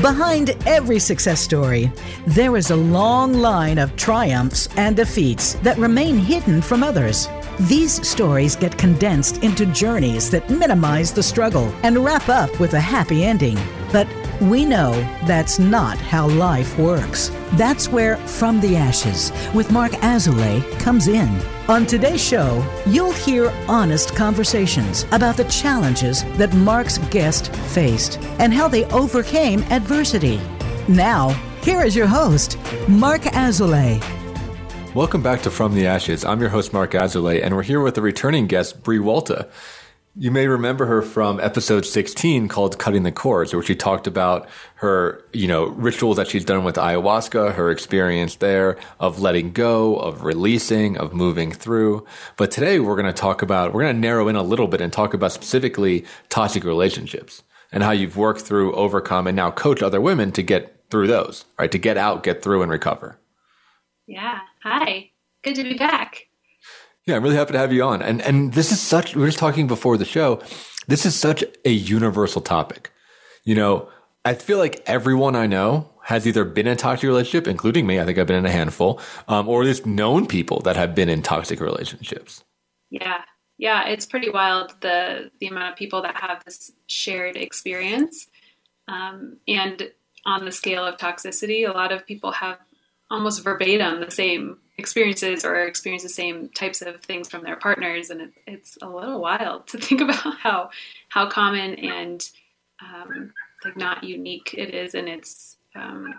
Behind every success story, there is a long line of triumphs and defeats that remain hidden from others. These stories get condensed into journeys that minimize the struggle and wrap up with a happy ending. But we know that's not how life works. That's where From the Ashes with Marc Azoulay comes in. On today's show, you'll hear honest conversations about the challenges that Marc's guest faced and how they overcame adversity. Now, here is your host, Marc Azoulay. Welcome back to From the Ashes. I'm your host, Marc Azoulay, and we're here with a returning guest, Bre Wolta. You may remember her from episode 16 called Cutting the Cords, where she talked about her, you know, rituals that she's done with ayahuasca, her experience there of letting go, of releasing, of moving through. But today we're going to talk about, we're going to narrow in a little bit and talk about specifically toxic relationships and how you've worked through, overcome, and now coach other women to get through those, right? To get out, get through, and recover. Yeah. Hi. Good to be back. Yeah, I'm really happy to have you on. And and this is such we were just talking before the show. This is such a universal topic. You know, I feel like everyone I know has either been in a toxic relationship, including me. I think I've been in a handful, um, or at least known people that have been in toxic relationships. Yeah, yeah, it's pretty wild the the amount of people that have this shared experience, um, and on the scale of toxicity, a lot of people have almost verbatim the same experiences or experience the same types of things from their partners, and it, it's a little wild to think about how how common and um, like not unique it is in its um,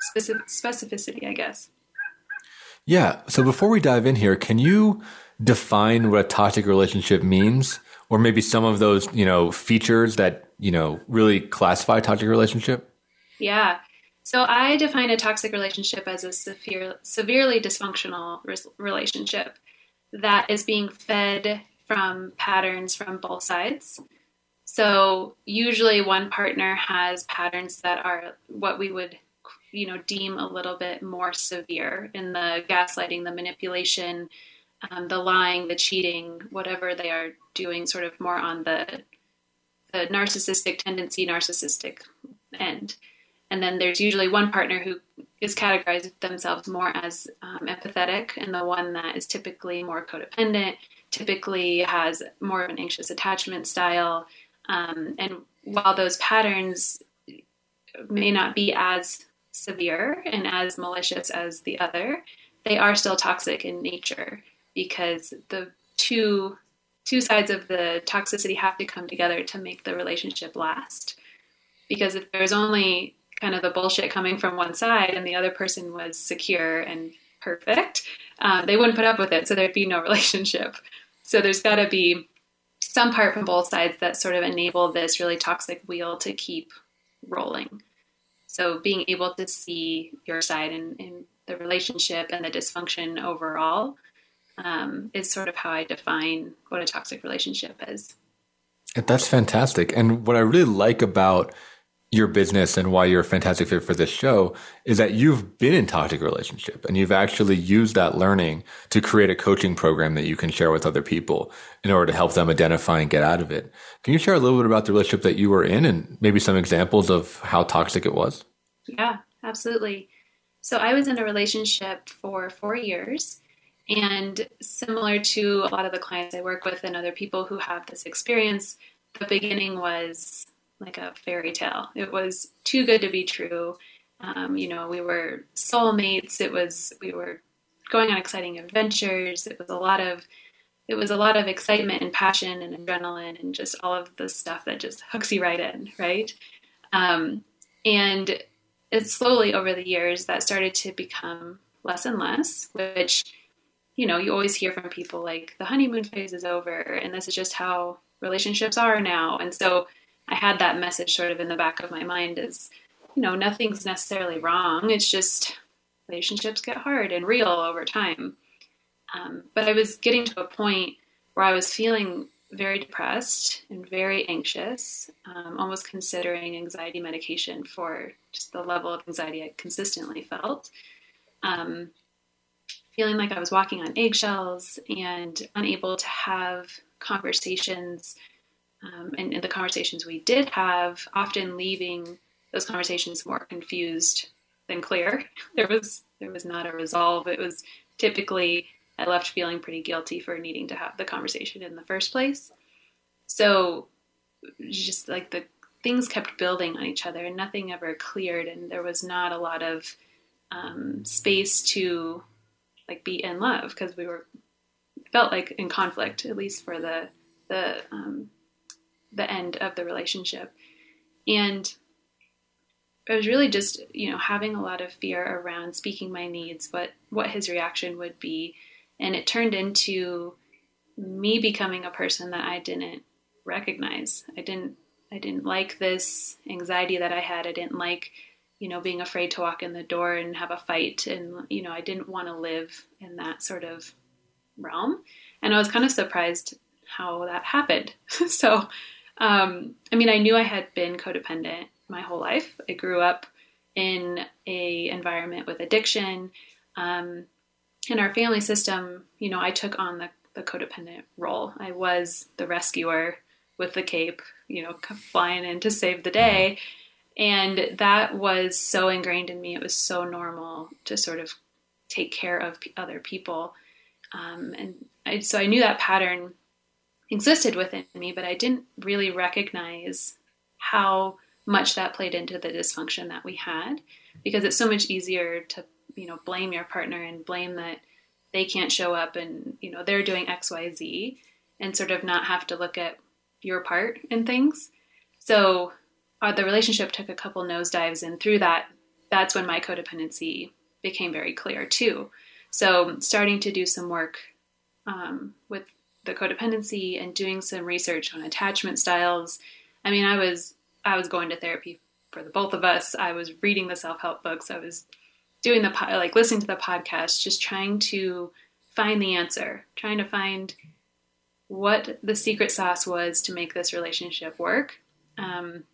specific, specificity, I guess. Yeah. So before we dive in here, can you define what a toxic relationship means, or maybe some of those you know features that you know really classify a toxic relationship? Yeah. So I define a toxic relationship as a severe, severely dysfunctional relationship that is being fed from patterns from both sides. So usually one partner has patterns that are what we would you know deem a little bit more severe in the gaslighting, the manipulation, um, the lying, the cheating, whatever they are doing sort of more on the the narcissistic tendency, narcissistic end. And then there's usually one partner who is categorized themselves more as um, empathetic, and the one that is typically more codependent, typically has more of an anxious attachment style. Um, and while those patterns may not be as severe and as malicious as the other, they are still toxic in nature because the two two sides of the toxicity have to come together to make the relationship last. Because if there's only kind of the bullshit coming from one side and the other person was secure and perfect, uh, they wouldn't put up with it. So there'd be no relationship. So there's got to be some part from both sides that sort of enable this really toxic wheel to keep rolling. So being able to see your side in, in the relationship and the dysfunction overall um, is sort of how I define what a toxic relationship is. That's fantastic. And what I really like about your business and why you're a fantastic fit for this show is that you've been in toxic relationship and you've actually used that learning to create a coaching program that you can share with other people in order to help them identify and get out of it. Can you share a little bit about the relationship that you were in and maybe some examples of how toxic it was? Yeah, absolutely. So I was in a relationship for four years. And similar to a lot of the clients I work with and other people who have this experience, the beginning was like a fairy tale. It was too good to be true. Um, you know, we were soulmates. It was we were going on exciting adventures. It was a lot of it was a lot of excitement and passion and adrenaline and just all of the stuff that just hooks you right in, right? Um, and it's slowly over the years that started to become less and less, which you know you always hear from people like the honeymoon phase is over and this is just how relationships are now, and so I had that message sort of in the back of my mind is, you know, nothing's necessarily wrong. It's just relationships get hard and real over time. Um, but I was getting to a point where I was feeling very depressed and very anxious, um, almost considering anxiety medication for just the level of anxiety I consistently felt. Um, feeling like I was walking on eggshells and unable to have conversations um, and, and, the conversations we did have, often leaving those conversations more confused than clear. There was there was not a resolve. It was typically I left feeling pretty guilty for needing to have the conversation in the first place. So just like the things kept building on each other and nothing ever cleared and there was not a lot of um, space to like be in love because we were felt like in conflict at least for the the um, the end of the relationship. And I was really just you know having a lot of fear around speaking my needs what what his reaction would be. And it turned into me becoming a person that I didn't recognize. I didn't I didn't like this anxiety that I had. I didn't like you know being afraid to walk in the door and have a fight. And you know I didn't want to live in that sort of realm. And I was kind of surprised how that happened. So um, I mean I knew I had been codependent my whole life. I grew up in a environment with addiction. Um, in our family system, you know, I took on the, the codependent role. I was the rescuer with the cape, you know, flying in to save the day. And that was so ingrained in me. It was so normal to sort of take care of other people. Um, and I, so I knew that pattern existed within me, but I didn't really recognize how much that played into the dysfunction that we had because it's so much easier to you know blame your partner and blame that they can't show up and you know they're doing xyz and sort of not have to look at your part in things. So uh, the relationship took a couple nosedives and through that that's when my codependency became very clear too. So starting to do some work um, with the codependency and doing some research on attachment styles i mean i was I was going to therapy for the both of us. I was reading the self help books. I was doing the like listening to the podcast, just trying to find the answer, trying to find what the secret sauce was to make this relationship work, um,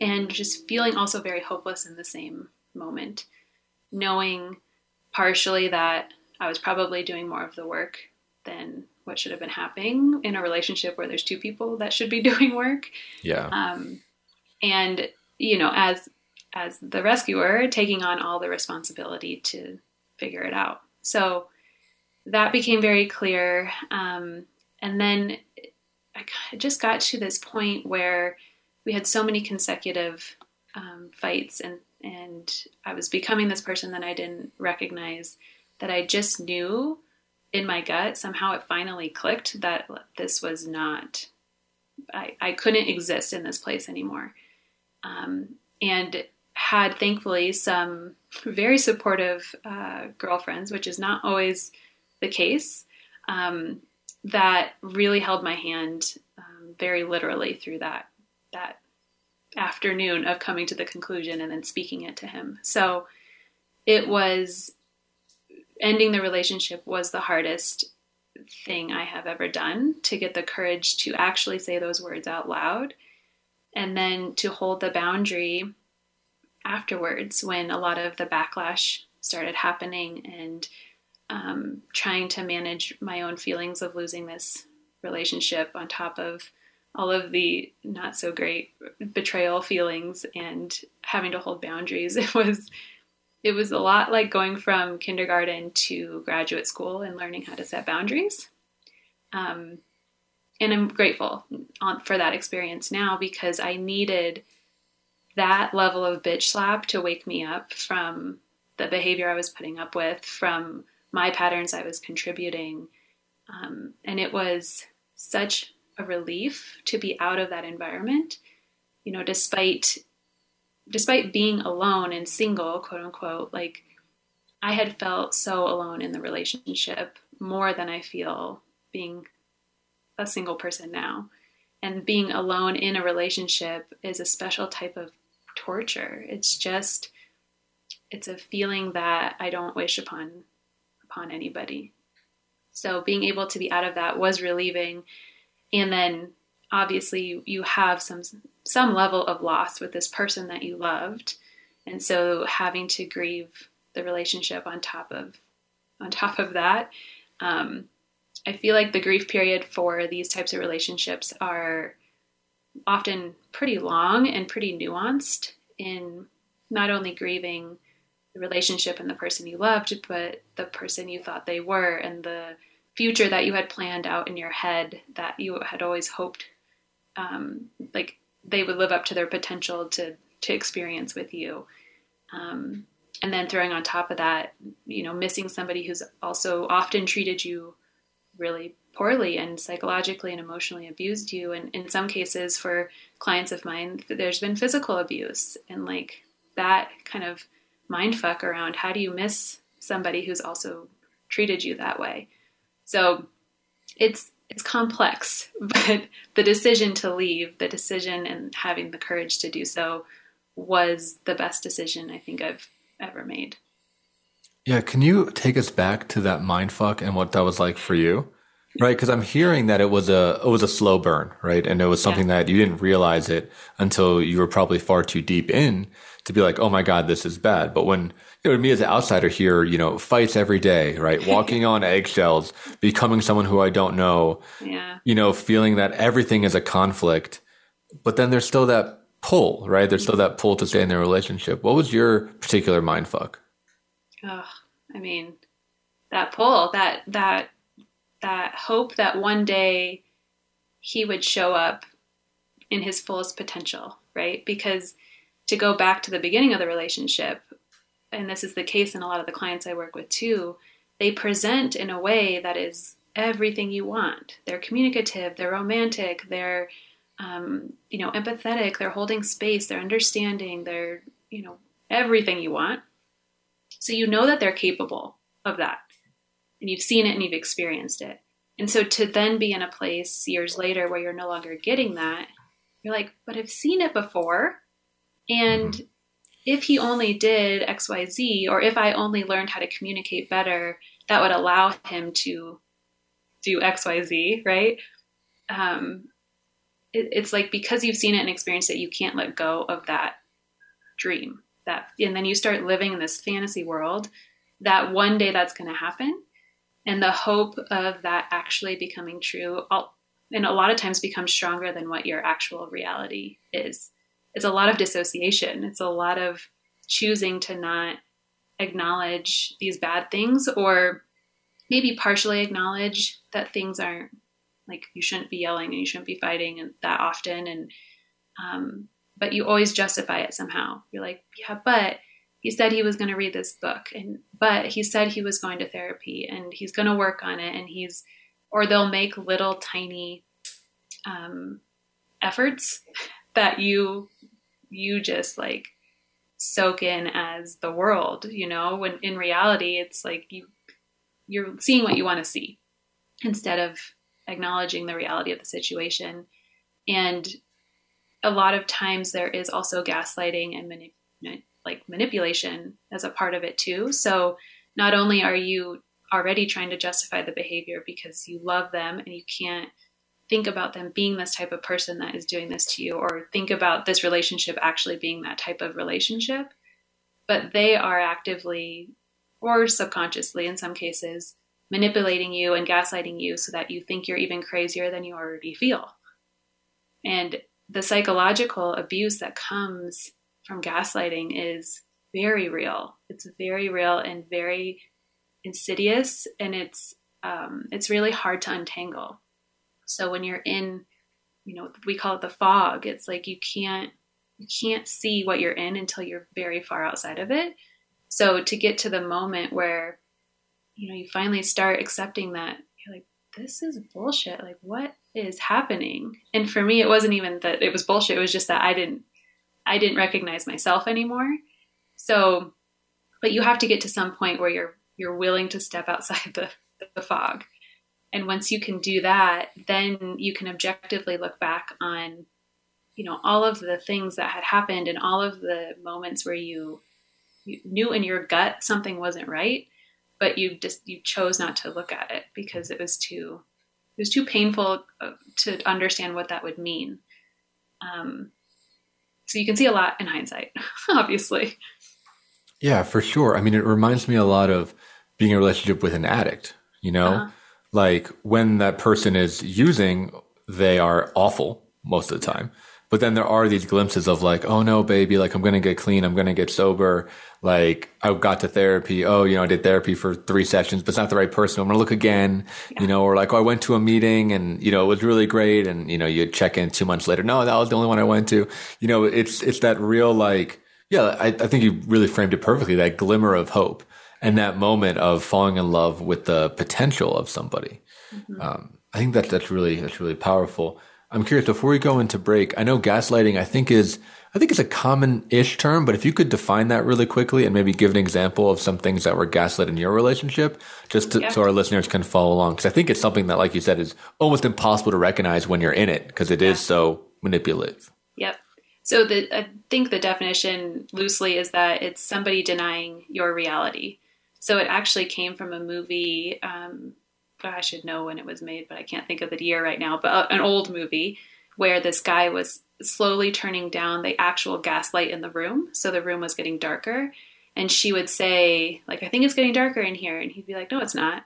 and just feeling also very hopeless in the same moment, knowing partially that I was probably doing more of the work than what should have been happening in a relationship where there's two people that should be doing work. Yeah. Um, and you know as as the rescuer taking on all the responsibility to figure it out so that became very clear um, and then i just got to this point where we had so many consecutive um, fights and and i was becoming this person that i didn't recognize that i just knew in my gut somehow it finally clicked that this was not I, I couldn't exist in this place anymore um, and had thankfully some very supportive uh, girlfriends, which is not always the case, um, that really held my hand um, very literally through that that afternoon of coming to the conclusion and then speaking it to him. So it was ending the relationship was the hardest thing I have ever done to get the courage to actually say those words out loud and then to hold the boundary afterwards when a lot of the backlash started happening and um, trying to manage my own feelings of losing this relationship on top of all of the not so great betrayal feelings and having to hold boundaries it was it was a lot like going from kindergarten to graduate school and learning how to set boundaries um, and I'm grateful for that experience now because I needed that level of bitch slap to wake me up from the behavior I was putting up with, from my patterns I was contributing. Um, and it was such a relief to be out of that environment, you know, despite despite being alone and single, quote unquote, like I had felt so alone in the relationship more than I feel being a single person now. And being alone in a relationship is a special type of torture. It's just it's a feeling that I don't wish upon upon anybody. So being able to be out of that was relieving. And then obviously you have some some level of loss with this person that you loved. And so having to grieve the relationship on top of on top of that um, I feel like the grief period for these types of relationships are often pretty long and pretty nuanced. in not only grieving the relationship and the person you loved, but the person you thought they were and the future that you had planned out in your head that you had always hoped um, like they would live up to their potential to to experience with you. Um, and then throwing on top of that, you know, missing somebody who's also often treated you really poorly and psychologically and emotionally abused you. And in some cases, for clients of mine, there's been physical abuse and like that kind of mind fuck around how do you miss somebody who's also treated you that way. So it's it's complex, but the decision to leave, the decision and having the courage to do so was the best decision I think I've ever made. Yeah, can you take us back to that mind fuck and what that was like for you? Right, because I'm hearing that it was a it was a slow burn, right, and it was something yeah. that you didn't realize it until you were probably far too deep in to be like, oh my god, this is bad. But when you know, me as an outsider here, you know, fights every day, right, walking on eggshells, becoming someone who I don't know, yeah, you know, feeling that everything is a conflict, but then there's still that pull, right? There's still that pull to stay in their relationship. What was your particular mind fuck? Oh, I mean, that pull, that that that hope that one day he would show up in his fullest potential, right? Because to go back to the beginning of the relationship, and this is the case in a lot of the clients I work with too, they present in a way that is everything you want. They're communicative, they're romantic, they're um, you know empathetic, they're holding space, they're understanding, they're you know everything you want. So you know that they're capable of that and you've seen it and you've experienced it. And so to then be in a place years later where you're no longer getting that, you're like, but I've seen it before. And mm-hmm. if he only did XYZ, or if I only learned how to communicate better, that would allow him to do XYZ, right? Um, it, it's like because you've seen it and experienced it, you can't let go of that dream. That and then you start living in this fantasy world that one day that's going to happen and the hope of that actually becoming true and a lot of times becomes stronger than what your actual reality is. It's a lot of dissociation. It's a lot of choosing to not acknowledge these bad things or maybe partially acknowledge that things aren't like you shouldn't be yelling and you shouldn't be fighting that often and um, but you always justify it somehow. You're like yeah but he said he was going to read this book and but he said he was going to therapy and he's going to work on it and he's or they'll make little tiny um, efforts that you you just like soak in as the world you know? When in reality it's like you you're seeing what you want to see instead of acknowledging the reality of the situation. And a lot of times there is also gaslighting and manipulation like manipulation as a part of it too. So not only are you already trying to justify the behavior because you love them and you can't think about them being this type of person that is doing this to you or think about this relationship actually being that type of relationship, but they are actively or subconsciously in some cases manipulating you and gaslighting you so that you think you're even crazier than you already feel. And the psychological abuse that comes from gaslighting is very real. It's very real and very insidious, and it's um, it's really hard to untangle. So when you're in, you know, we call it the fog. It's like you can't you can't see what you're in until you're very far outside of it. So to get to the moment where, you know, you finally start accepting that you're like, this is bullshit. Like, what is happening? And for me, it wasn't even that it was bullshit. It was just that I didn't I didn't recognize myself anymore. So, but you have to get to some point where you're you're willing to step outside the, the fog. And once you can do that, then you can objectively look back on, you know, all of the things that had happened and all of the moments where you, you knew in your gut something wasn't right, but you just you chose not to look at it because it was too it was too painful uh, to understand what that would mean. Um, so you can see a lot in hindsight, obviously. Yeah, for sure. I mean, it reminds me a lot of being in a relationship with an addict, you know? Uh-huh. Like when that person is using, they are awful most of the time. But then there are these glimpses of like, oh no, baby, like I'm going to get clean. I'm going to get sober. Like I got to therapy. Oh, you know, I did therapy for three sessions, but it's not the right person. I'm going to look again, yeah. you know, or like, oh, I went to a meeting and, you know, it was really great. And, you know, you check in two months later. No, that was the only one I went to. You know, it's, it's that real like, yeah, I, I think you really framed it perfectly. That glimmer of hope and that moment of falling in love with the potential of somebody. Mm-hmm. Um, I think that that's really that's really powerful. I'm curious before we go into break. I know gaslighting. I think is I think it's a common-ish term, but if you could define that really quickly and maybe give an example of some things that were gaslit in your relationship, just to, yeah. so our listeners can follow along, because I think it's something that, like you said, is almost impossible to recognize when you're in it because it yeah. is so manipulative. Yep. So the I think the definition loosely is that it's somebody denying your reality. So it actually came from a movie. Um, I should know when it was made, but I can't think of the year right now. But uh, an old movie where this guy was slowly turning down the actual gaslight in the room, so the room was getting darker. And she would say, like, I think it's getting darker in here, and he'd be like, No, it's not.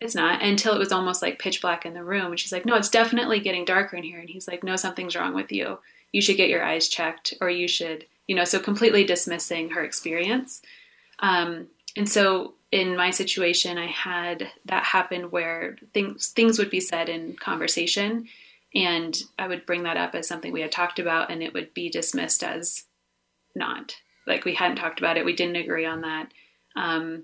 It's not. Until it was almost like pitch black in the room, and she's like, No, it's definitely getting darker in here. And he's like, No, something's wrong with you. You should get your eyes checked, or you should, you know, so completely dismissing her experience. Um, and so in my situation, I had that happen where things things would be said in conversation, and I would bring that up as something we had talked about, and it would be dismissed as not like we hadn't talked about it. We didn't agree on that. Um,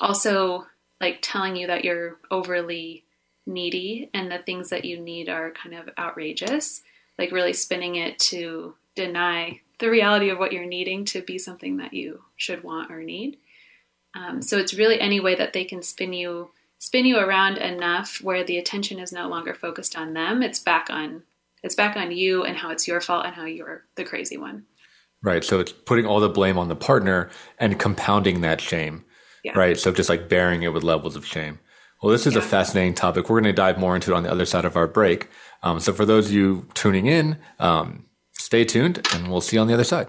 also, like telling you that you're overly needy and the things that you need are kind of outrageous, like really spinning it to deny the reality of what you're needing to be something that you should want or need. Um, so it's really any way that they can spin you spin you around enough where the attention is no longer focused on them. It's back on it's back on you and how it's your fault and how you're the crazy one. Right. So it's putting all the blame on the partner and compounding that shame. Yeah. Right. So just like bearing it with levels of shame. Well, this is yeah. a fascinating topic. We're going to dive more into it on the other side of our break. Um, so for those of you tuning in, um, stay tuned and we'll see you on the other side.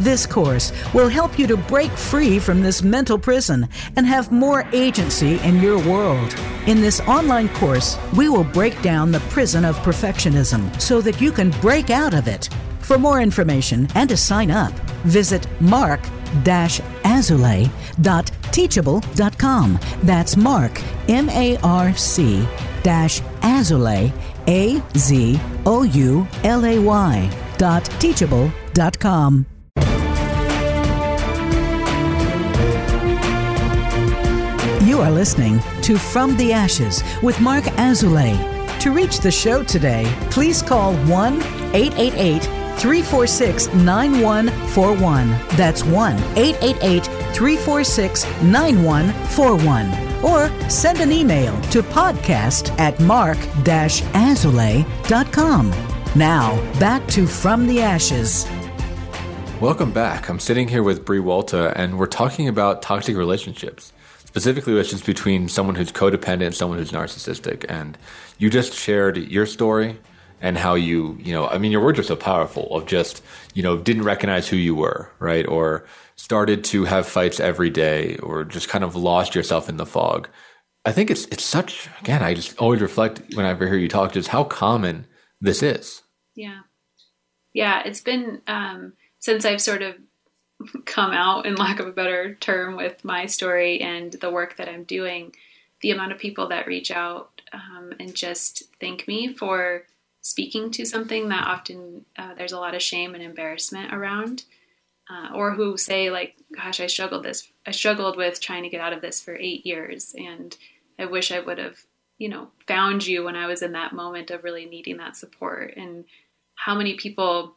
This course will help you to break free from this mental prison and have more agency in your world. In this online course, we will break down the prison of perfectionism so that you can break out of it. For more information and to sign up, visit marc-azoulay.teachable.com. That's mark, M A R C dash A Z O U L A Y dot teachable.com. You are listening to From the Ashes with Marc Azoulay. To reach the show today, please call 1 888 346 9141. That's 1 888 346 9141. Or send an email to podcast at marc-azoulay.com. Now, back to From the Ashes. Welcome back. I'm sitting here with Bre Wolta, and we're talking about toxic relationships specifically relationships between someone who's codependent and someone who's narcissistic. And you just shared your story and how you, you know, I mean, your words are so powerful of just, you know, didn't recognize who you were, right? Or started to have fights every day or just kind of lost yourself in the fog. I think it's, it's such, again, I just always reflect whenever I hear you talk, just how common this is. Yeah. Yeah. It's been, um, since I've sort of come out, in lack of a better term, with my story and the work that I'm doing, the amount of people that reach out um, and just thank me for speaking to something that often uh, there's a lot of shame and embarrassment around, uh, or who say like, gosh, I struggled this. I struggled with trying to get out of this for eight years, and I wish I would have, you know, found you when I was in that moment of really needing that support. And how many people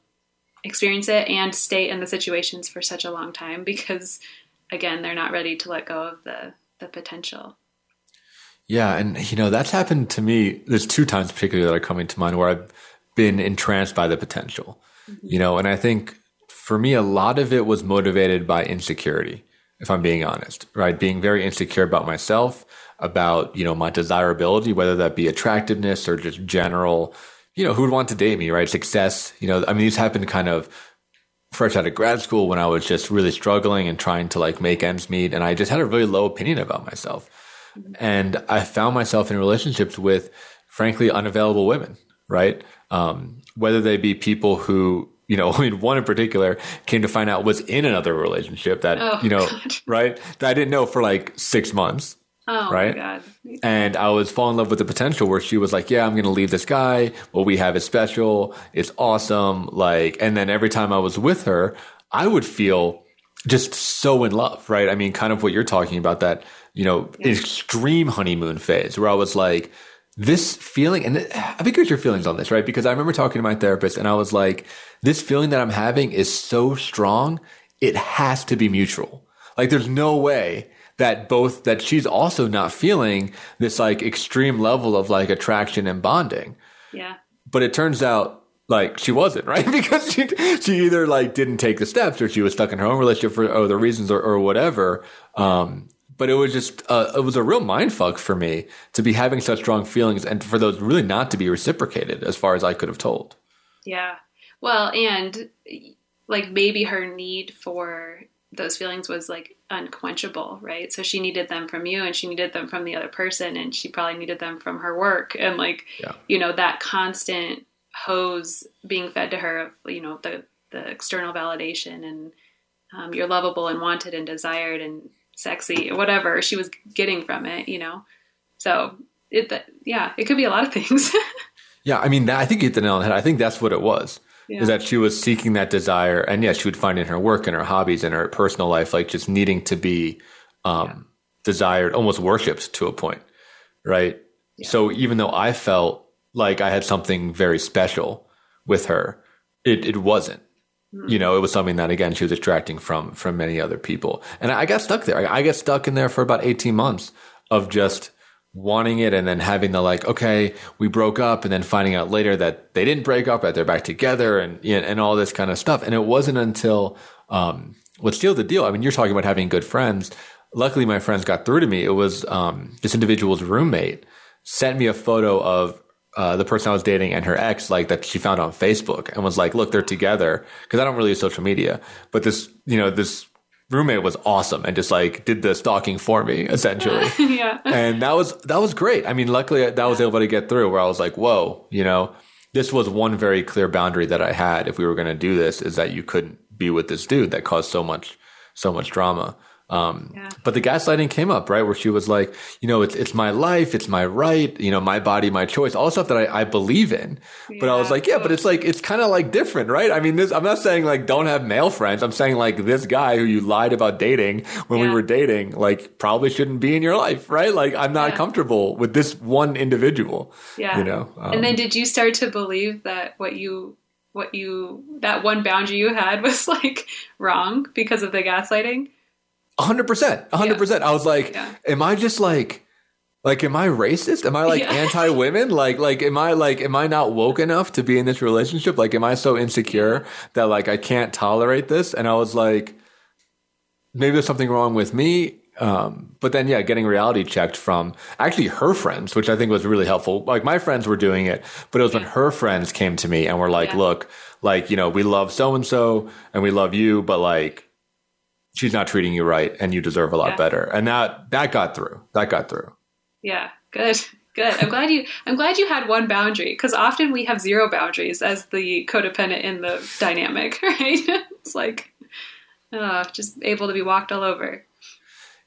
experience it and stay in the situations for such a long time because, again, they're not ready to let go of the the potential. Yeah, and you know that's happened to me. There's two times particularly that are coming to mind where I've been entranced by the potential. Mm-hmm. You know, and I think for me, a lot of it was motivated by insecurity, if I'm being honest, right? Being very insecure about myself, about, you know, my desirability, whether that be attractiveness or just general, you know, who would want to date me, right? Success, you know, I mean, these happened kind of fresh out of grad school when I was just really struggling and trying to like make ends meet. And I just had a really low opinion about myself. And I found myself in relationships with frankly unavailable women, right? Um, whether they be people who you know, I mean, one in particular came to find out was in another relationship that, oh, you know, God. right? That I didn't know for like six months. Oh, right. And I was falling in love with the potential where she was like, yeah, I'm going to leave this guy. What we have is special. It's awesome. Like, and then every time I was with her, I would feel just so in love, right? I mean, kind of what you're talking about that, you know, yeah. extreme honeymoon phase where I was like, this feeling, and I think here's your feelings on this, right? Because I remember talking to my therapist and I was like, this feeling that I'm having is so strong. It has to be mutual. Like there's no way that both, that she's also not feeling this like extreme level of like attraction and bonding. Yeah. But it turns out like she wasn't, right? because she, she either like didn't take the steps or she was stuck in her own relationship for other reasons or, or whatever. Um, but it was just uh, it was a real mind fuck for me to be having such strong feelings and for those really not to be reciprocated as far as I could have told. Yeah. Well, and like maybe her need for those feelings was like unquenchable, right? So she needed them from you and she needed them from the other person and she probably needed them from her work and like yeah. you know that constant hose being fed to her of you know the the external validation and um, you're lovable and wanted and desired and sexy, whatever she was getting from it, you know. So it, yeah, it could be a lot of things. yeah, I mean, I think you hit the nail on the head. I think that's what it was. Yeah. Is that she was seeking that desire, and yeah, she would find in her work and her hobbies and her personal life, like just needing to be um, yeah. desired, almost worshipped to a point, right? So even though I felt like I had something very special with her, it it wasn't you know, it was something that again she was extracting from from many other people, and I got stuck there. I, I got stuck in there for about eighteen months of just wanting it and then having the like, okay, we broke up, and then finding out later that they didn't break up, that they're back together, and and all this kind of stuff. And it wasn't until um, what sealed the deal. I mean, you're talking about having good friends. Luckily, my friends got through to me. It was um, this individual's roommate sent me a photo of uh, the person I was dating and her ex, like that she found on Facebook and was like, look, they're together. Cause I don't really use social media, but this, you know, this roommate was awesome and just like did the stalking for me essentially. yeah. And that was, that was great. I mean, luckily uh, that was able to get through where I was like, whoa, you know, this was one very clear boundary that I had if we were going to do this is that you couldn't be with this dude that caused so much, so much drama. Um, yeah. But the gaslighting came up, right? Where she was like, you know, it's, it's my life, it's my right, you know, my body, my choice, all the stuff that I, I believe in. Yeah. But I was like, yeah, but it's like, it's kind of like different, right? I mean, this, I'm not saying like don't have male friends. I'm saying like this guy who you lied about dating when yeah. we were dating, like probably shouldn't be in your life, right? Like I'm not comfortable with this one individual. Yeah. You know? Um, and then did you start to believe that what you, what you, that one boundary you had was like wrong because of the gaslighting? Hundred percent, hundred percent. I was like, yeah. am I just like, like, am I racist? Am I like yeah. anti women? Like, like, am I like, am I not woke enough to be in this relationship? Like, am I so insecure that like I can't tolerate this? And I was like, maybe there's something wrong with me. Um, but then, yeah, getting reality checked from actually her friends, which I think was really helpful. Like my friends were doing it, but it was when her friends came to me and were like, look, like, you know, we love so and so and we love you, but like, she's not treating you right and you deserve a lot yeah. better. And that that got through. That got through. Yeah, good. Good. I'm glad you I'm glad you had one boundary because often we have zero boundaries as the codependent in the dynamic, right? it's like uh, just able to be walked all over.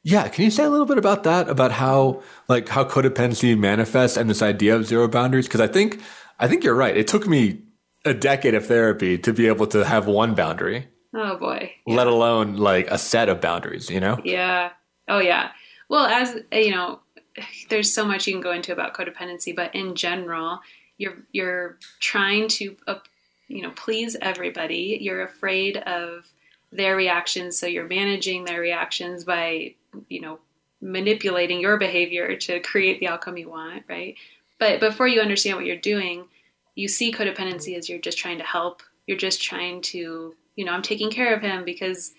Yeah, can you say a little bit about that? About how like how codependency manifests and this idea of zero boundaries? Because I think I think you're right. It took me a decade of therapy to be able to have one boundary Oh boy. Yeah. Let alone like a set of boundaries, you know? Yeah. Oh yeah. Well, as you know, there's so much you can go into about codependency, but in general, you're you're trying to uh, you know please everybody. You're afraid of their reactions, so you're managing their reactions by you know manipulating your behavior to create the outcome you want, right? But before you understand what you're doing, you see codependency as you're just trying to help. You're just trying to, you know, I'm taking care of him because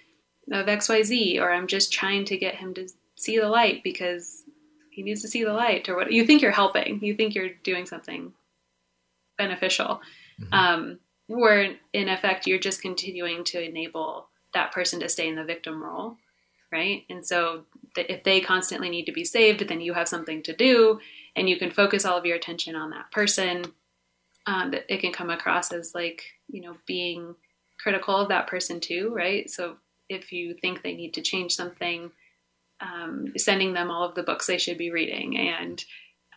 of XYZ, or I'm just trying to get him to see the light because he needs to see the light, or what. You think you're helping. You think you're doing something beneficial. Mm-hmm. Um, where in effect, you're just continuing to enable that person to stay in the victim role right? And so if they constantly need to be saved, then you have something to do and you can focus all of your attention on that person. Um, that it can come across as like, you know, being critical of that person too, right? So if you think they need to change something, um, sending them all of the books they should be reading and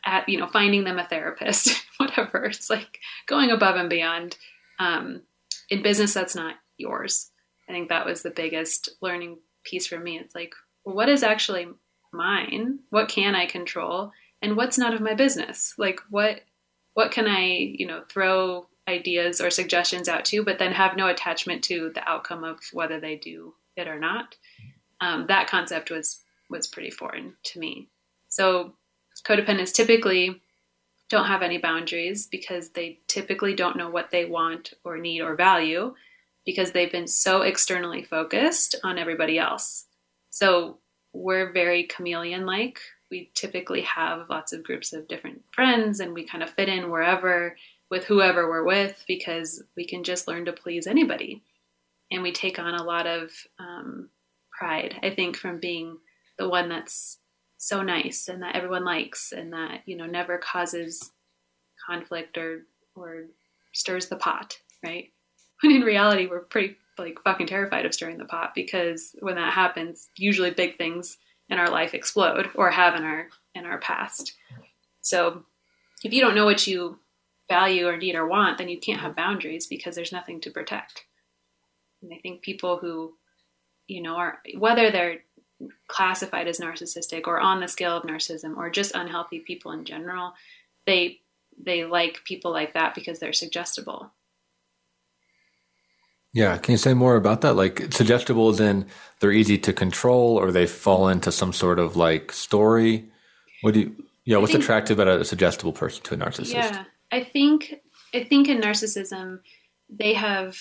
at, you know, finding them a therapist, whatever. It's like going above and beyond. Um, in business, that's not yours. I think that was the biggest learning piece for me. It's like, well, what is actually mine? What can I control? And what's not of my business? Like what what can I, you know, throw ideas or suggestions out to, but then have no attachment to the outcome of whether they do it or not. Um, that concept was was pretty foreign to me. So codependents typically don't have any boundaries because they typically don't know what they want or need or value because they've been so externally focused on everybody else. So we're very chameleon like. We typically have lots of groups of different friends and we kind of fit in wherever with whoever we're with because we can just learn to please anybody. And we take on a lot of um, pride, I think, from being the one that's so nice and that everyone likes and that, you know, never causes conflict or, or stirs the pot, right? When in reality, we're pretty like fucking terrified of stirring the pot because when that happens, usually big things in our life explode or have in our in our past. So if you don't know what you value or need or want, then you can't have boundaries because there's nothing to protect. And I think people who, you know, are whether they're classified as narcissistic or on the scale of narcissism or just unhealthy people in general, they they like people like that because they're suggestible. Yeah, can you say more about that? Like suggestible is in they're easy to control or they fall into some sort of like story. What do you yeah, what's think, attractive about a suggestible person to a narcissist? Yeah. I think I think in narcissism they have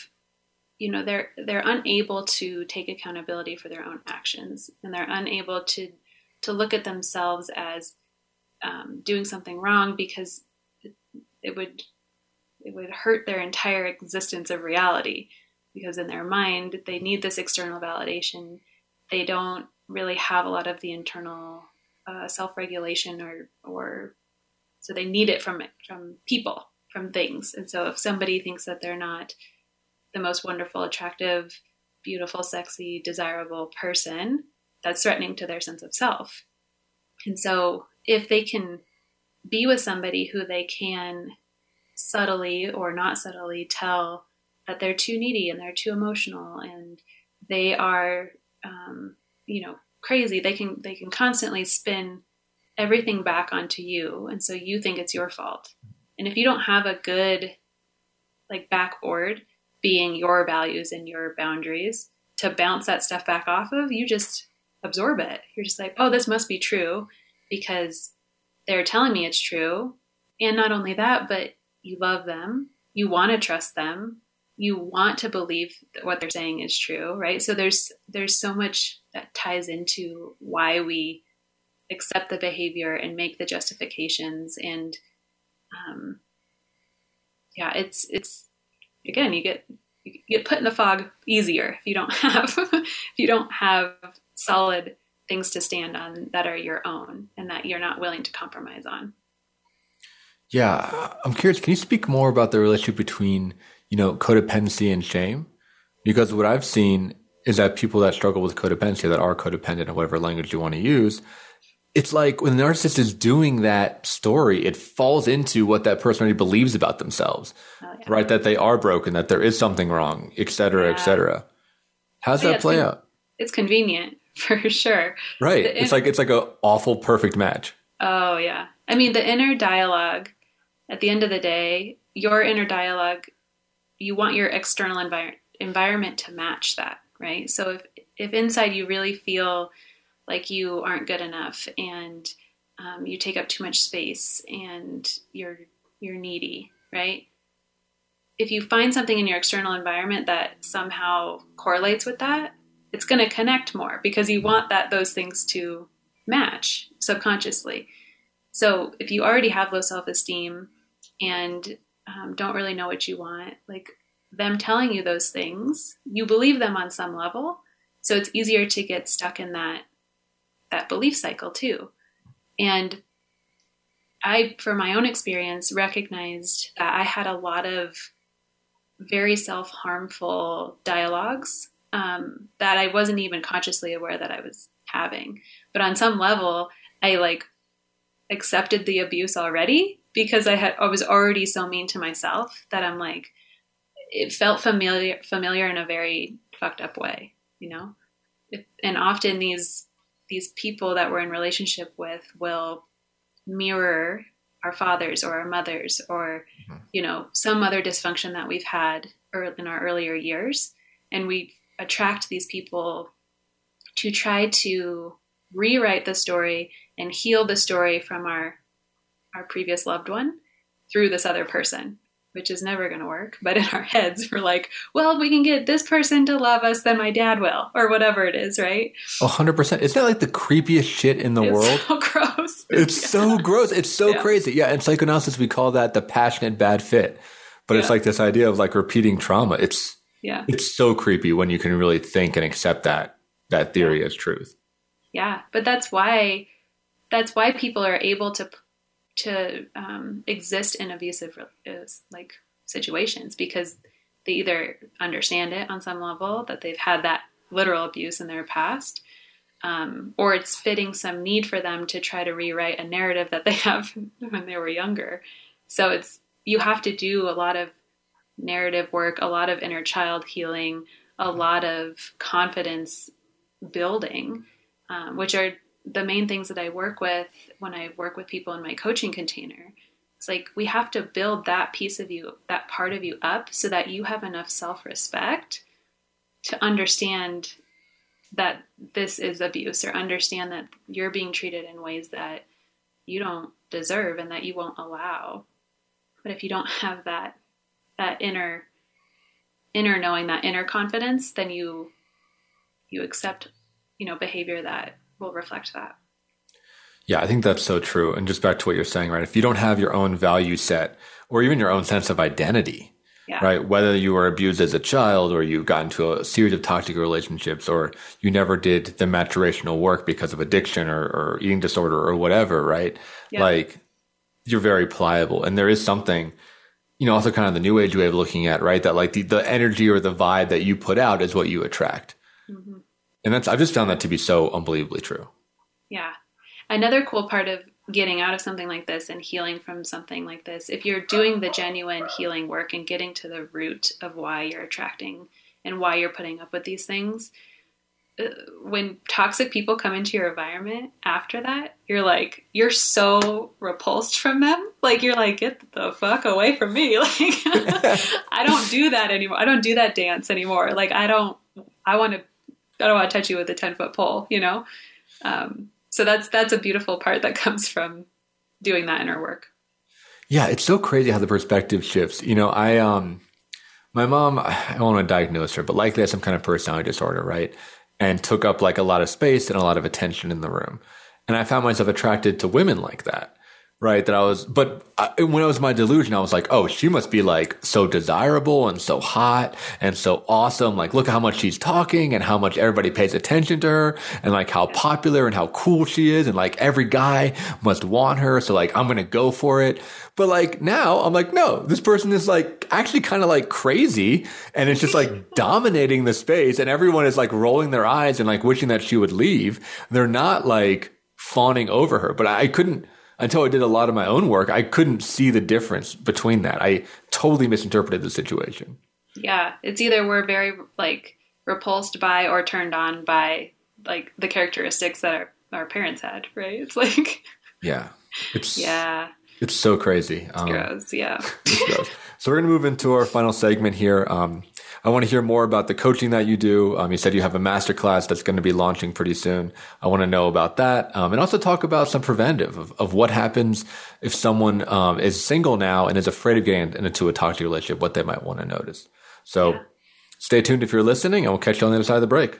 you know they're they're unable to take accountability for their own actions and they're unable to to look at themselves as um, doing something wrong because it, would it would hurt their entire existence of reality because in their mind they need this external validation. They don't really have a lot of the internal uh, self-regulation or or so they need it from from people from things. And so if somebody thinks that they're not the most wonderful, attractive, beautiful, sexy, desirable person, that's threatening to their sense of self. And so if they can be with somebody who they can subtly or not subtly tell that they're too needy and they're too emotional and they are um, you know crazy they can they can constantly spin everything back onto you and so you think it's your fault. And if you don't have a good like backboard being your values and your boundaries to bounce that stuff back off of you just absorb it. You're just like oh this must be true because they're telling me it's true. And not only that but you love them. You want to trust them. You want to believe that what they're saying is true, right? So there's there's so much that ties into why we accept the behavior and make the justifications and um, yeah, it's it's again you get you get put in the fog easier if you don't have if you don't have solid things to stand on that are your own and that you're not willing to compromise on. Yeah, I'm curious. Can you speak more about the relationship between you know, codependency and shame. Because what I've seen is that people that struggle with codependency, that are codependent, or whatever language you want to use, it's like when the narcissist is doing that story, it falls into what that person already believes about themselves, oh, yeah. right? That they are broken, that there is something wrong, et cetera, yeah. et cetera. How's that play out? It's convenient for sure. Right. The it's in- like it's like a awful perfect match. Oh yeah. I mean the inner dialogue at the end of the day, your inner dialogue, you want your external envir- environment to match that, right? So if if inside you really feel like you aren't good enough and um, you take up too much space and you're you're needy, right? If you find something in your external environment that somehow correlates with that, it's going to connect more because you want that those things to match subconsciously. So if you already have low self esteem and um, don't really know what you want, like them telling you those things, you believe them on some level. So it's easier to get stuck in that that belief cycle too. And I, for my own experience, recognized that I had a lot of very self harmful dialogues um, that I wasn't even consciously aware that I was having. But on some level, I like accepted the abuse already because I had I was already so mean to myself that I'm like it felt familiar familiar in a very fucked up way, you know. It, and often these these people that we're in relationship with will mirror our fathers or our mothers or mm-hmm. you know some other dysfunction that we've had in our earlier years and we attract these people to try to rewrite the story and heal the story from our our previous loved one through this other person which is never going to work but in our heads we're like well if we can get this person to love us then my dad will or whatever it is right 100% isn't that like the creepiest shit in the it's world so gross it's yeah. so gross it's so yeah. crazy yeah in psychoanalysis we call that the passionate bad fit but yeah. it's like this idea of like repeating trauma it's yeah. It's so creepy when you can really think and accept that that theory as truth. Yeah, but that's why that's why people are able to to um, exist in abusive like situations because they either understand it on some level that they've had that literal abuse in their past um, or it's fitting some need for them to try to rewrite a narrative that they have when they were younger. So it's you have to do a lot of narrative work, a lot of inner child healing, a lot of confidence building, um, which are the main things that I work with when I work with people in my coaching container. It's like we have to build that piece of you, that part of you up so that you have enough self respect to understand that this is abuse or understand that you're being treated in ways that you don't deserve and that you won't allow. But if you don't have that that inner inner knowing that inner confidence then you you accept you know behavior that will reflect that yeah i think that's so true and just back to what you're saying right if you don't have your own value set or even your own sense of identity yeah. right whether you were abused as a child or you got into a series of toxic relationships or you never did the maturational work because of addiction or, or eating disorder or whatever right yeah. like you're very pliable and there is something you know, also kind of the new age way of looking at, right? That like the, the energy or the vibe that you put out is what you attract. Mm-hmm. And that's, I've just found that to be so unbelievably true. Yeah. Another cool part of getting out of something like this and healing from something like this, if you're doing the genuine healing work and getting to the root of why you're attracting and why you're putting up with these things, uh, when toxic people come into your environment after that, you're like, you're so repulsed from them. Like, you're like, get the fuck away from me. Like, I don't do that anymore. I don't do that dance anymore. Like, I don't, I want to, I don't want to touch you with a 10 foot pole, you know? Um, so that's, that's a beautiful part that comes from doing that inner work. Yeah. It's so crazy how the perspective shifts. You know, I, um, my mom, I don't want to diagnose her, but likely has some kind of personality disorder, right? and took up like a lot of space and a lot of attention in the room. And I found myself attracted to women like that. Right. That I was, but I, when it was my delusion, I was like, oh, she must be like so desirable and so hot and so awesome. Like, look how much she's talking and how much everybody pays attention to her and like how popular and how cool she is. And like every guy must want her. So like, I'm going to go for it. But like now I'm like, no, this person is like actually kind of like crazy and it's just like dominating the space and everyone is like rolling their eyes and like wishing that she would leave. They're not like fawning over her, but I couldn't, until I did a lot of my own work, I couldn't see the difference between that. I totally misinterpreted the situation. Yeah, it's either we're very like repulsed by or turned on by like the characteristics that our, our parents had, right? It's like Yeah. It's yeah. It's so crazy. It's um, gross, yeah. gross. So we're going to move into our final segment here. Um, I want to hear more about the coaching that you do. Um, you said you have a master class that's going to be launching pretty soon. I want to know about that. Um, and also talk about some preventive of, of what happens if someone um, is single now and is afraid of getting into a toxic relationship, what they might want to notice. So yeah. stay tuned if you're listening, and we'll catch you on the other side of the break.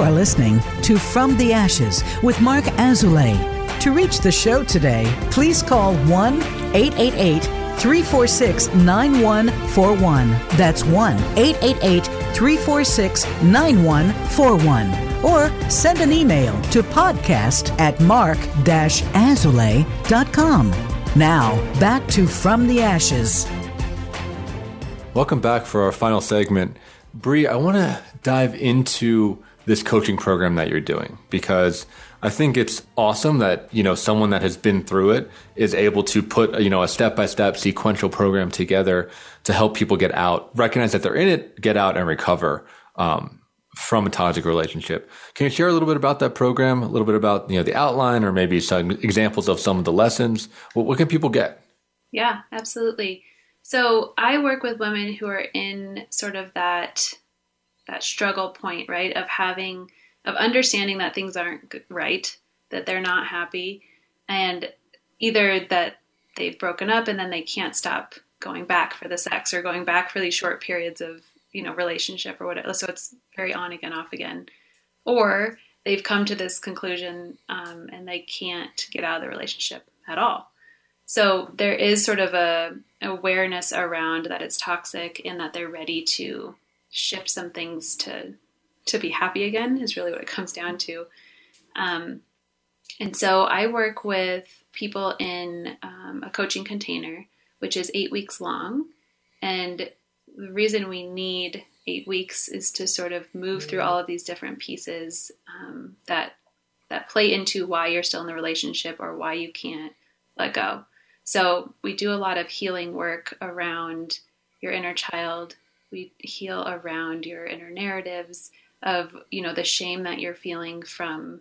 You are listening to From the Ashes with Marc Azoulay. To reach the show today, please call 1 888 346 9141. That's 1 888 346 9141. Or send an email to podcast at marc-azoulay.com. Now, back to From the Ashes. Welcome back for our final segment. Bre, I want to dive into this coaching program that you're doing because I think it's awesome that you know someone that has been through it is able to put you know a step by step sequential program together to help people get out, recognize that they're in it, get out and recover um, from a toxic relationship. Can you share a little bit about that program, a little bit about you know the outline, or maybe some examples of some of the lessons? What, what can people get? Yeah, absolutely. So I work with women who are in sort of that that struggle point, right? Of having, of understanding that things aren't right, that they're not happy, and either that they've broken up and then they can't stop going back for the sex or going back for these short periods of, you know, relationship or whatever. So it's very on again, off again. Or they've come to this conclusion um, and they can't get out of the relationship at all. So there is sort of a awareness around that it's toxic and that they're ready to shift some things to to be happy again is really what it comes down to. Um, and so I work with people in um, a coaching container, which is eight weeks long. And the reason we need eight weeks is to sort of move through all of these different pieces um, that that play into why you're still in the relationship or why you can't let go. So we do a lot of healing work around your inner child, we heal around your inner narratives of you know the shame that you're feeling from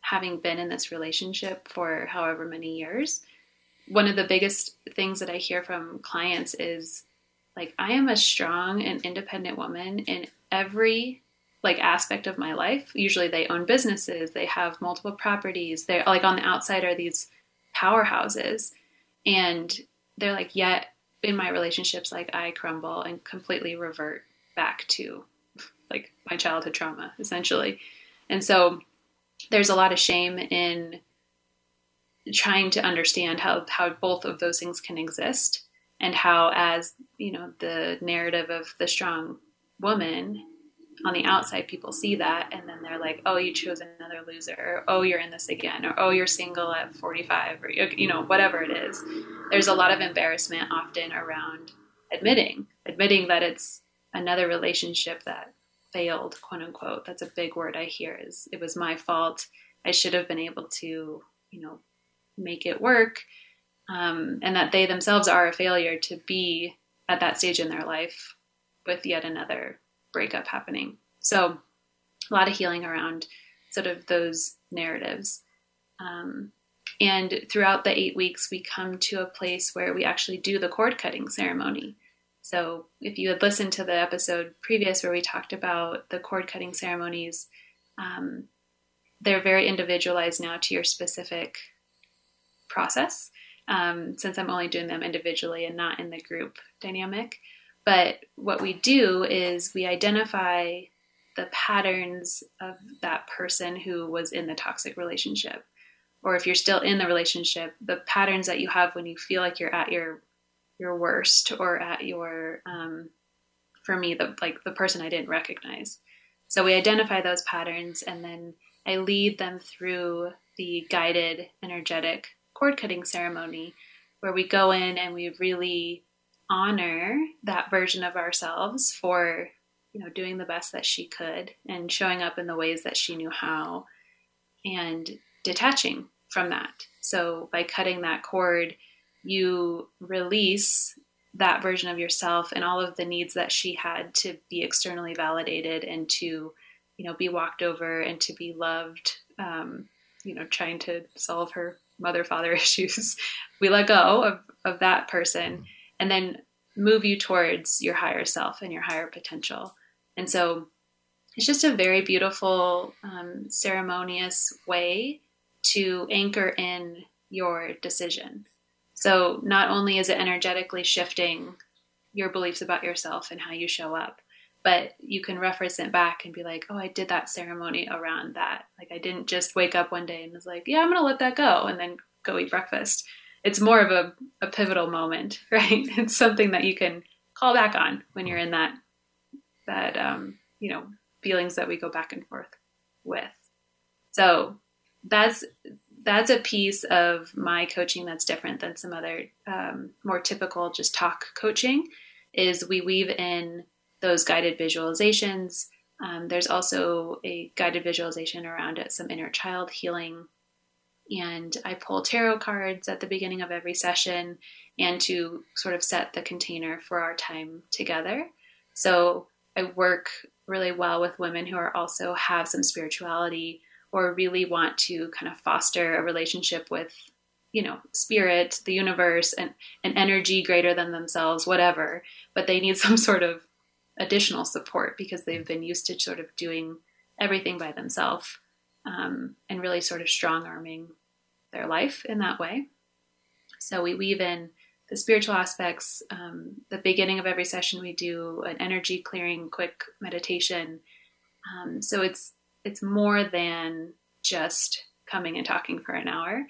having been in this relationship for however many years. One of the biggest things that i hear from clients is like i am a strong and independent woman in every like aspect of my life. Usually they own businesses they have multiple properties they're like on the outside are these powerhouses. And they're like yet in my relationships like I crumble and completely revert back to like my childhood trauma essentially. And so there's a lot of shame in trying to understand how how both of those things can exist and how as you know the narrative of the strong woman on the outside people see that and then they're like oh you chose another loser or oh you're in this again or oh you're single at 45 or you know whatever it is there's a lot of embarrassment often around admitting admitting that it's another relationship that failed, quote unquote. That's a big word I hear is it was my fault. I should have been able to, you know, make it work. Um, and that they themselves are a failure to be at that stage in their life with yet another breakup happening. So, a lot of healing around sort of those narratives. Um, and throughout the eight weeks, we come to a place where we actually do the cord cutting ceremony. So, if you had listened to the episode previous where we talked about the cord cutting ceremonies, um, they're very individualized now to your specific process. Um, since I'm only doing them individually and not in the group dynamic. But what we do is we identify the patterns of that person who was in the toxic relationship. Or if you're still in the relationship, the patterns that you have when you feel like you're at your your worst or at your um, for me the like the person I didn't recognize. So we identify those patterns and then I lead them through the guided energetic cord cutting ceremony where we go in and we really honor that version of ourselves for you know doing the best that she could and showing up in the ways that she knew how and detaching from that. So by cutting that cord you release that version of yourself and all of the needs that she had to be externally validated and to you know be walked over and to be loved um, you know trying to solve her mother father issues. We let go of, of that person. And then move you towards your higher self and your higher potential and so it's just a very beautiful um, ceremonious way to anchor in your decision so not only is it energetically shifting your beliefs about yourself and how you show up but you can reference it back and be like, oh, I did that ceremony around that. Like, I didn't just wake up one day and was like, yeah, I'm going to let that go and then go eat breakfast. It's more of a, a pivotal moment, right? It's something that you can call back on when you're in that, that, um, you know, feelings that we go back and forth with. So that's, that's a piece of my coaching that's different than some other um, more typical just talk coaching is we weave in those guided visualizations. Um, there's also a guided visualization around it, some inner child healing. And I pull tarot cards at the beginning of every session and to sort of set the container for our time together. So I work really well with women who are also have some spirituality or really want to kind of foster a relationship with you know spirit the universe and an energy greater than themselves whatever but they need some sort of additional support because they've been used to sort of doing everything by themselves um, and really sort of strong arming their life in that way. So we weave in the spiritual aspects. Um, the beginning of every session, we do an energy clearing, quick meditation. Um, so it's it's more than just coming and talking for an hour.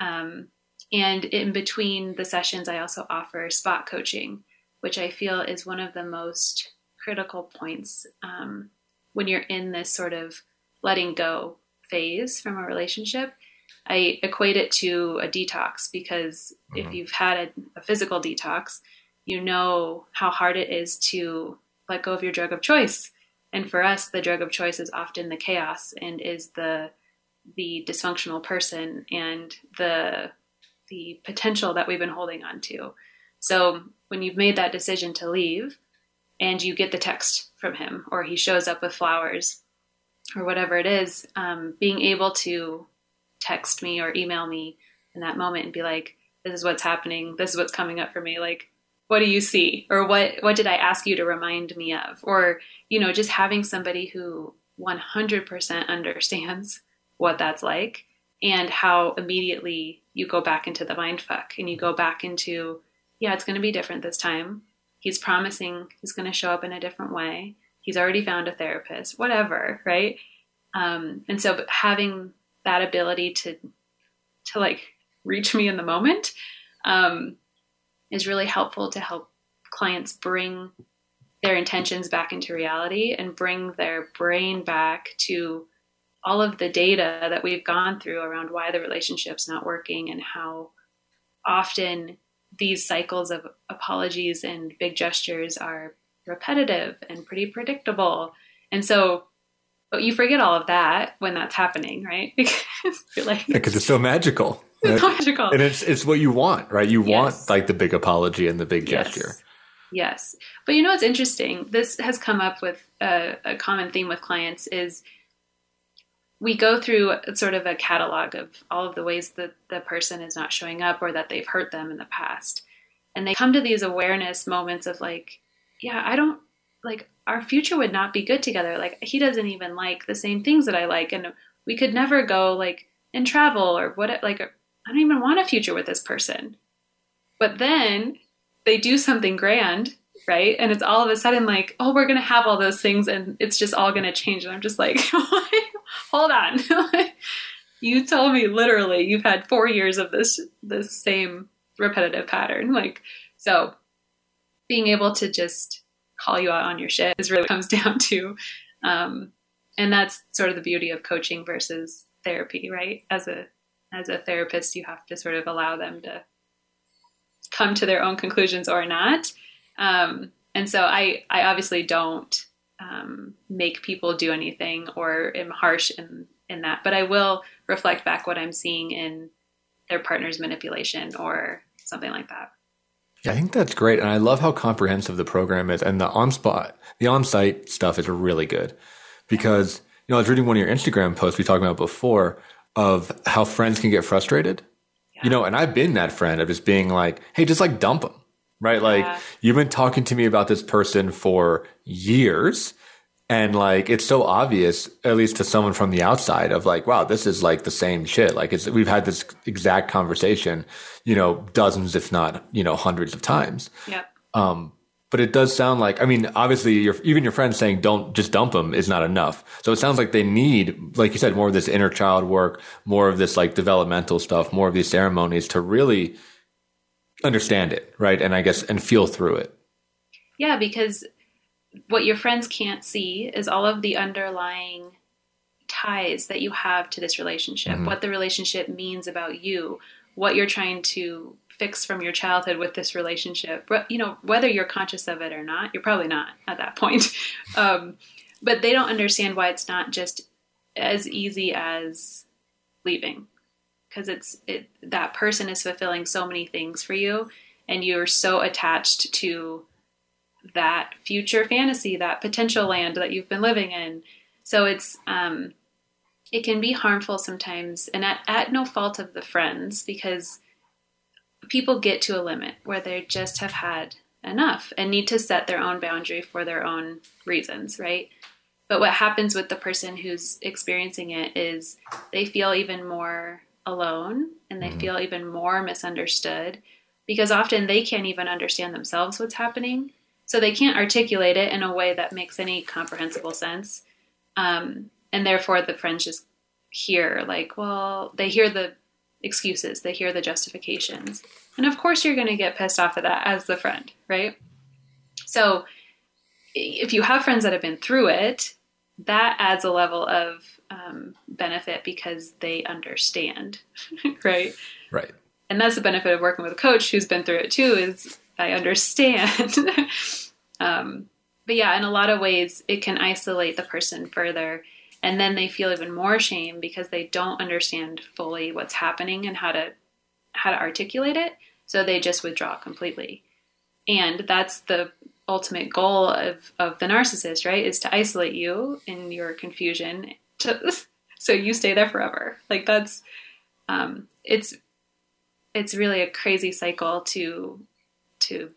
Um, and in between the sessions, I also offer spot coaching, which I feel is one of the most critical points um, when you're in this sort of letting go phase from a relationship. I equate it to a detox because mm-hmm. if you've had a, a physical detox, you know how hard it is to let go of your drug of choice. And for us, the drug of choice is often the chaos and is the the dysfunctional person and the the potential that we've been holding on to. So when you've made that decision to leave, and you get the text from him or he shows up with flowers or whatever it is um, being able to text me or email me in that moment and be like this is what's happening. This is what's coming up for me. Like what do you see? Or what what did i ask you to remind me of? Or you know just having somebody who 100% understands what that's like and how immediately you go back into the mind fuck and you go back into yeah it's going to be different this time. He's promising he's going to show up in a different way. He's already found a therapist, whatever, right? Um, and so having that ability to to like reach me in the moment um, is really helpful to help clients bring their intentions back into reality and bring their brain back to all of the data that we've gone through around why the relationship's not working and how often these cycles of apologies and big gestures are repetitive and pretty predictable And so but you forget all of that when that's happening, right? Because you're like because it's so magical. It's right? magical. And it's it's what you want, right? You yes. want like the big apology and the big gesture. Yes. But you know what's interesting? This has come up with a, a common theme with clients is we go through sort of a catalog of all of the ways that the person is not showing up or that they've hurt them in the past. And they come to these awareness moments of like, yeah, I don't like our future would not be good together. Like he doesn't even like the same things that I like and we could never go like and travel or what like I don't even want a future with this person. But then they do something grand, right? And it's all of a sudden like, oh, we're to have all those things and it's just all to change. And I'm just like, hold on. you told me literally you've had 4 years of this this same repetitive pattern. Like so being able to just call you out on your shit is really comes down to um, and that's sort of the beauty of coaching versus therapy, right? As a as a therapist, you have to sort of allow them to come to their own conclusions or not. Um, and so I, I obviously don't um, make people do anything or am harsh in, in that, but I will reflect back what I'm seeing in their partner's manipulation or something like that. Yeah, I think that's great, and I love how comprehensive the program is, and the on spot, the on site stuff is really good because you know I was reading one of your Instagram posts we talked about before of how friends can get frustrated. Yeah. You know, and I've been that friend of just being like, hey, just like dump them, right? Yeah. Like you've been talking to me about this person for years. And like it's so obvious, at least to someone from the outside, of like, wow, this is like the same shit. Like it's we've had this exact conversation, you know, dozens, if not, you know, hundreds of times. Yeah. Um, but it does sound like I mean, obviously, your, even your friends saying don't just dump them is not enough. So it sounds like they need, like you said, more of this inner child work, more of this like developmental stuff, more of these ceremonies to really understand it, right? And I guess and feel through it. Yeah, because what your friends can't see is all of the underlying ties that you have to this relationship, mm-hmm. what the relationship means about you, what you're trying to fix from your childhood with this relationship. You know, whether you're conscious of it or not, you're probably not at that point. Um, but they don't understand why it's not just as easy as leaving, because it's it that person is fulfilling so many things for you, and you're so attached to that future fantasy, that potential land that you've been living in. So it's um, it can be harmful sometimes, and at, at no fault of the friends because people get to a limit where they just have had enough and need to set their own boundary for their own reasons, right? But what happens with the person who's experiencing it is they feel even more alone and they mm. feel even more misunderstood because often they can't even understand themselves what's happening. So they can't articulate it in a way that makes any comprehensible sense. Um, and therefore, the friends just hear, like, well, they hear the excuses, they hear the justifications. And of course, you're going to get pissed off at that as the friend, right? So, if you have friends that have been through it, that adds a level of um, benefit because they understand, right? Right. And that's the benefit of working with a coach who's been through it too. Is I understand. um, but yeah, in a lot of ways, it can isolate the person further. And then they feel even more shame because they don't understand fully what's happening and how to how to articulate it. So they just withdraw completely. And that's the ultimate goal of of the narcissist right? Is to isolate you in your confusion to, so you stay there forever. Like that's um it's it's really a crazy cycle to to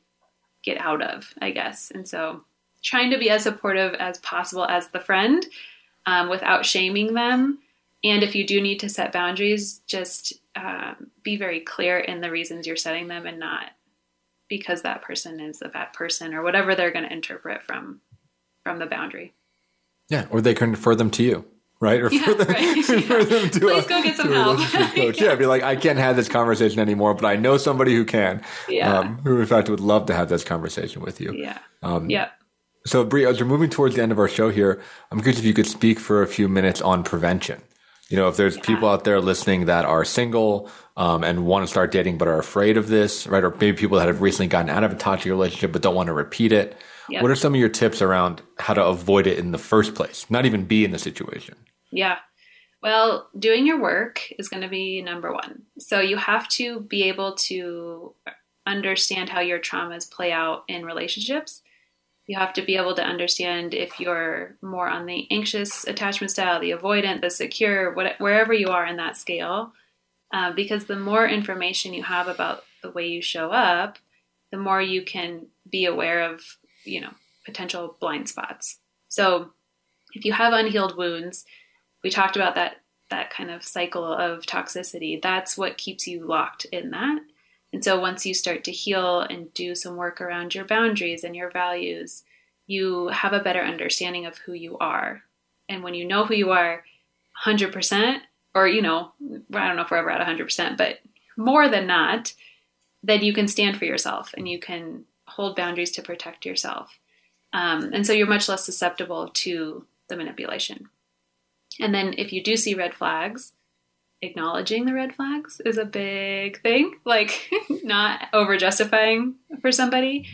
get out of i guess and so trying to be as supportive as possible as the friend um, without shaming them. And if you do need to set boundaries, just uh, be very clear in the reasons you're setting them and not because that person is a bad person or whatever they're going to interpret from from the boundary. Yeah, or they can refer them to you, right? Or yeah, for them, right. refer them to Please a, go get some help. coach. yeah. yeah, be like, I can't have this conversation anymore, but I know somebody who can. Yeah. Um, who in fact would love to have this conversation with you. Yeah. Um, yeah. So, Bre, as we're moving towards the end of our show here, I'm curious if you could speak for a few minutes on prevention. You know, if there's yeah. people out there listening that are single um, and want to start dating but are afraid of this, right? Or maybe people that have recently gotten out of a toxic relationship but don't want to repeat it. Yep. What are some of your tips around how to avoid it in the first place? Not even be in the situation. Yeah. Well, doing your work is going to be number one. So you have to be able to understand how your traumas play out in relationships. You have to be able to understand if you're more on the anxious attachment style, the avoidant, the secure, what, wherever you are in that scale. Uh, because the more information you have about the way you show up, the more you can be aware of, you know, potential blind spots. So if you have unhealed wounds, we talked about that that kind of cycle of toxicity. That's what keeps you locked in that. And so once you start to heal and do some work around your boundaries and your values, you have a better understanding of who you are. And when you know who you are 100%, or, you know, I don't know if we're ever at 100%, but more than not, then you can stand for yourself and you can hold boundaries to protect yourself. Um, and so you're much less susceptible to the manipulation. And then if you do see red flags, acknowledging the red flags is a big thing, like not over justifying for somebody,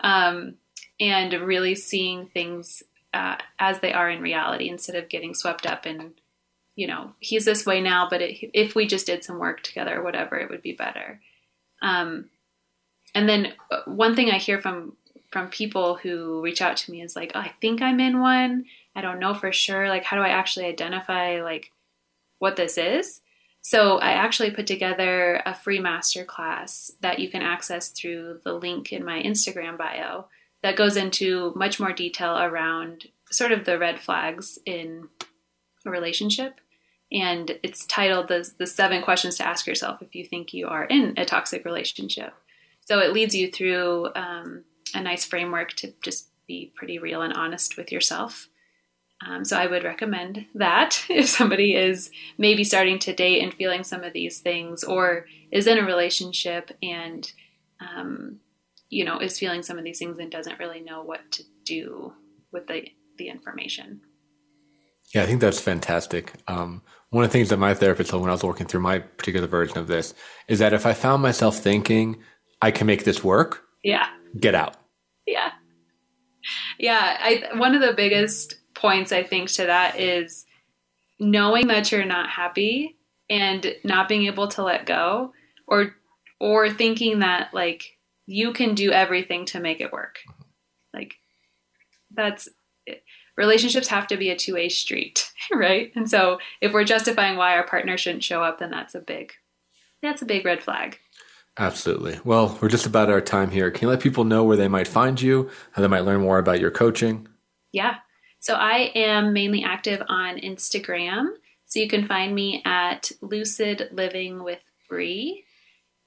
um, and really seeing things uh, as they are in reality instead of getting swept up in, you know, he's this way now, but it, if we just did some work together or whatever, it would be better. Um, and then uh, one thing I hear from from people who reach out to me is like, oh, I think I'm in one. I don't know for sure. Like, how do I actually identify like what this is? So I actually put together a free masterclass that you can access through the link in my Instagram bio that goes into much more detail around sort of the red flags in a relationship. And it's titled the, the seven questions to ask yourself if you think you are in a toxic relationship. So it leads you through um, a nice framework to just be pretty real and honest with yourself. Um, so I would recommend that if somebody is maybe starting to date and feeling some of these things, or is in a relationship and um, you know is feeling some of these things and doesn't really know what to do with the the information. Yeah, I think that's fantastic. Um, one of the things that my therapist told when I was working through my particular version of this is that if I found myself thinking I can make this work, yeah, get out. Yeah, yeah. I one of the biggest points I think to that is knowing that you're not happy and not being able to let go or or thinking that like you can do everything to make it work. Like that's relationships have to be a two-way street, right? And so if we're justifying why our partner shouldn't show up then that's a big that's a big red flag. Absolutely. Well, we're just about our time here. Can you let people know where they might find you, how they might learn more about your coaching? Yeah. So I am mainly active on Instagram. So you can find me at Lucid Living with Bre.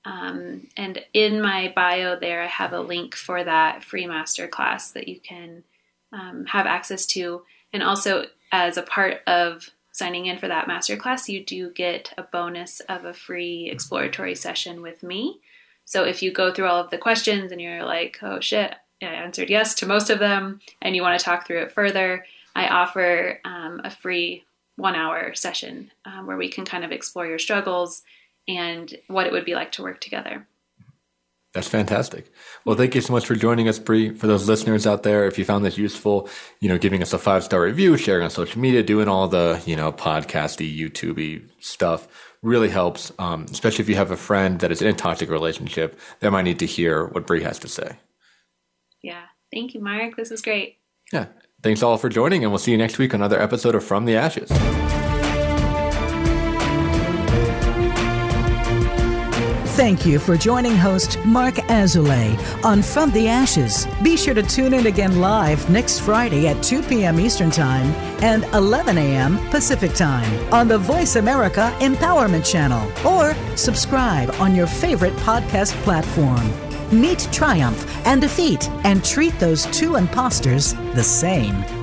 Um, and in my bio there, I have a link for that free masterclass that you can um, have access to. And also, as a part of signing in for that masterclass, you do get a bonus of a free exploratory session with me. So if you go through all of the questions and you're like, oh shit, I answered yes to most of them, and you want to talk through it further, I offer um, a free one hour session um, where we can kind of explore your struggles and what it would be like to work together. That's fantastic. Well, thank you so much for joining us, Bre. For those listeners out there, if you found this useful, you know, giving us a five star review, sharing on social media, doing all the, you know, podcasty, YouTubey stuff really helps. Um, especially if you have a friend that is in a toxic relationship, they might need to hear what Bre has to say. Yeah. Thank you, Marc. This was great. Yeah. Thanks all for joining, and we'll see you next week on another episode of From the Ashes. Thank you for joining host Marc Azoulay on From the Ashes. Be sure to tune in again live next Friday at 2 p.m. Eastern Time and 11 a.m. Pacific Time on the Voice America Empowerment Channel or subscribe on your favorite podcast platform. Meet triumph and defeat and treat those two imposters the same.